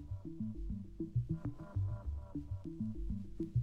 Thank you.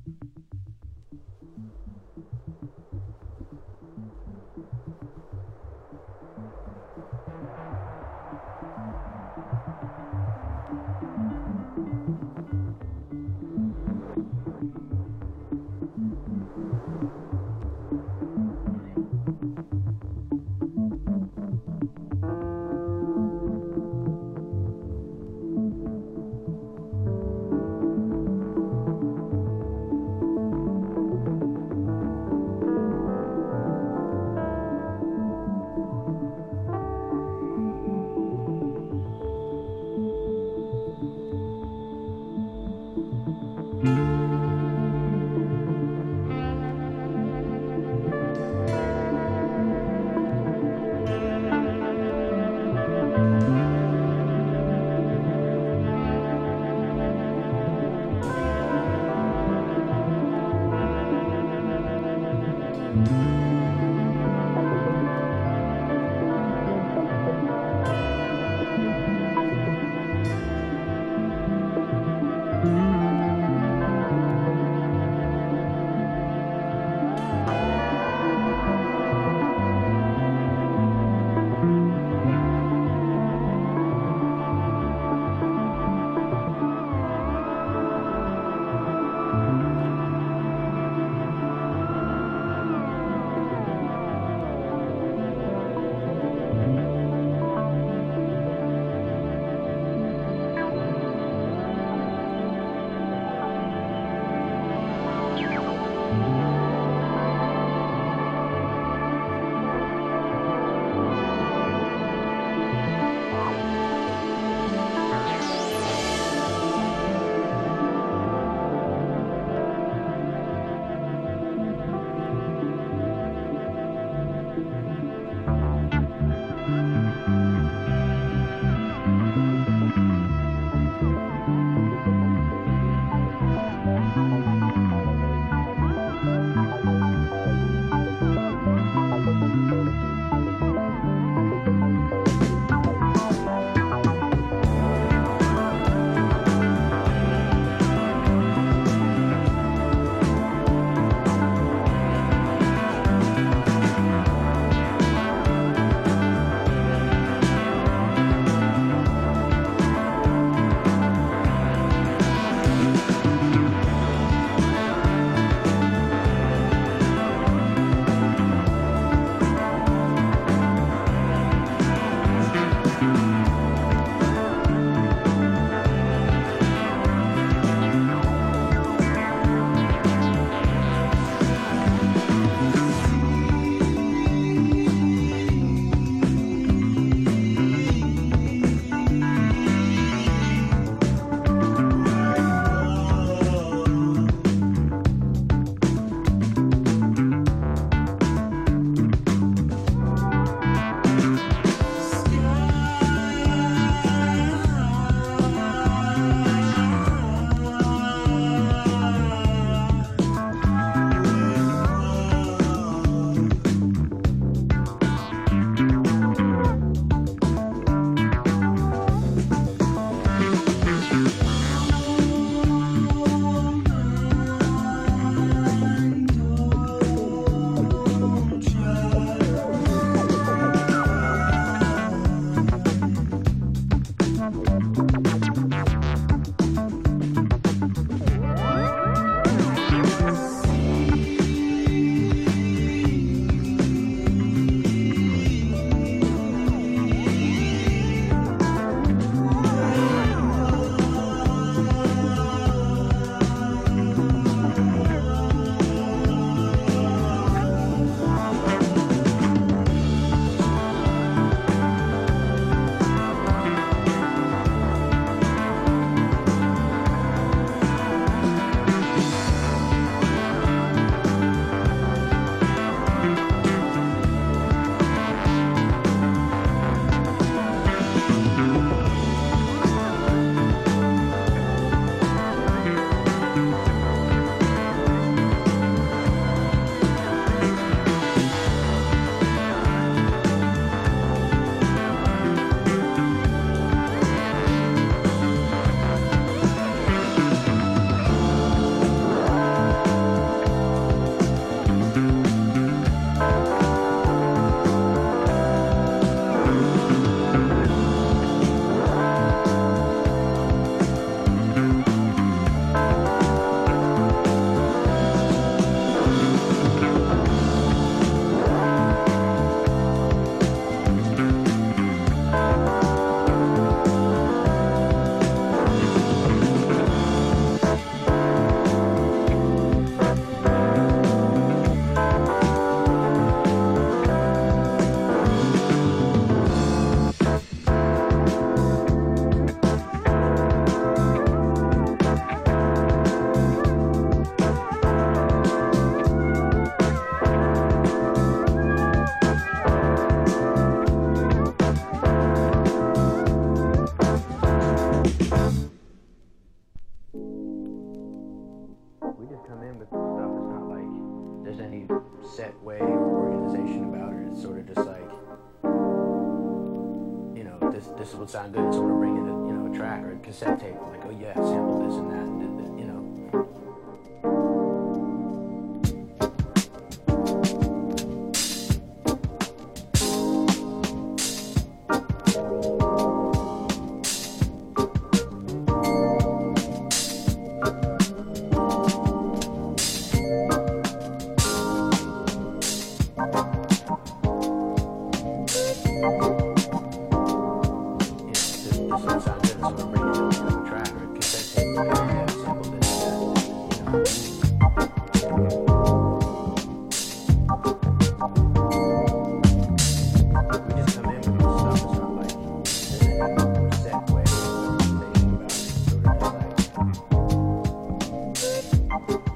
Bye.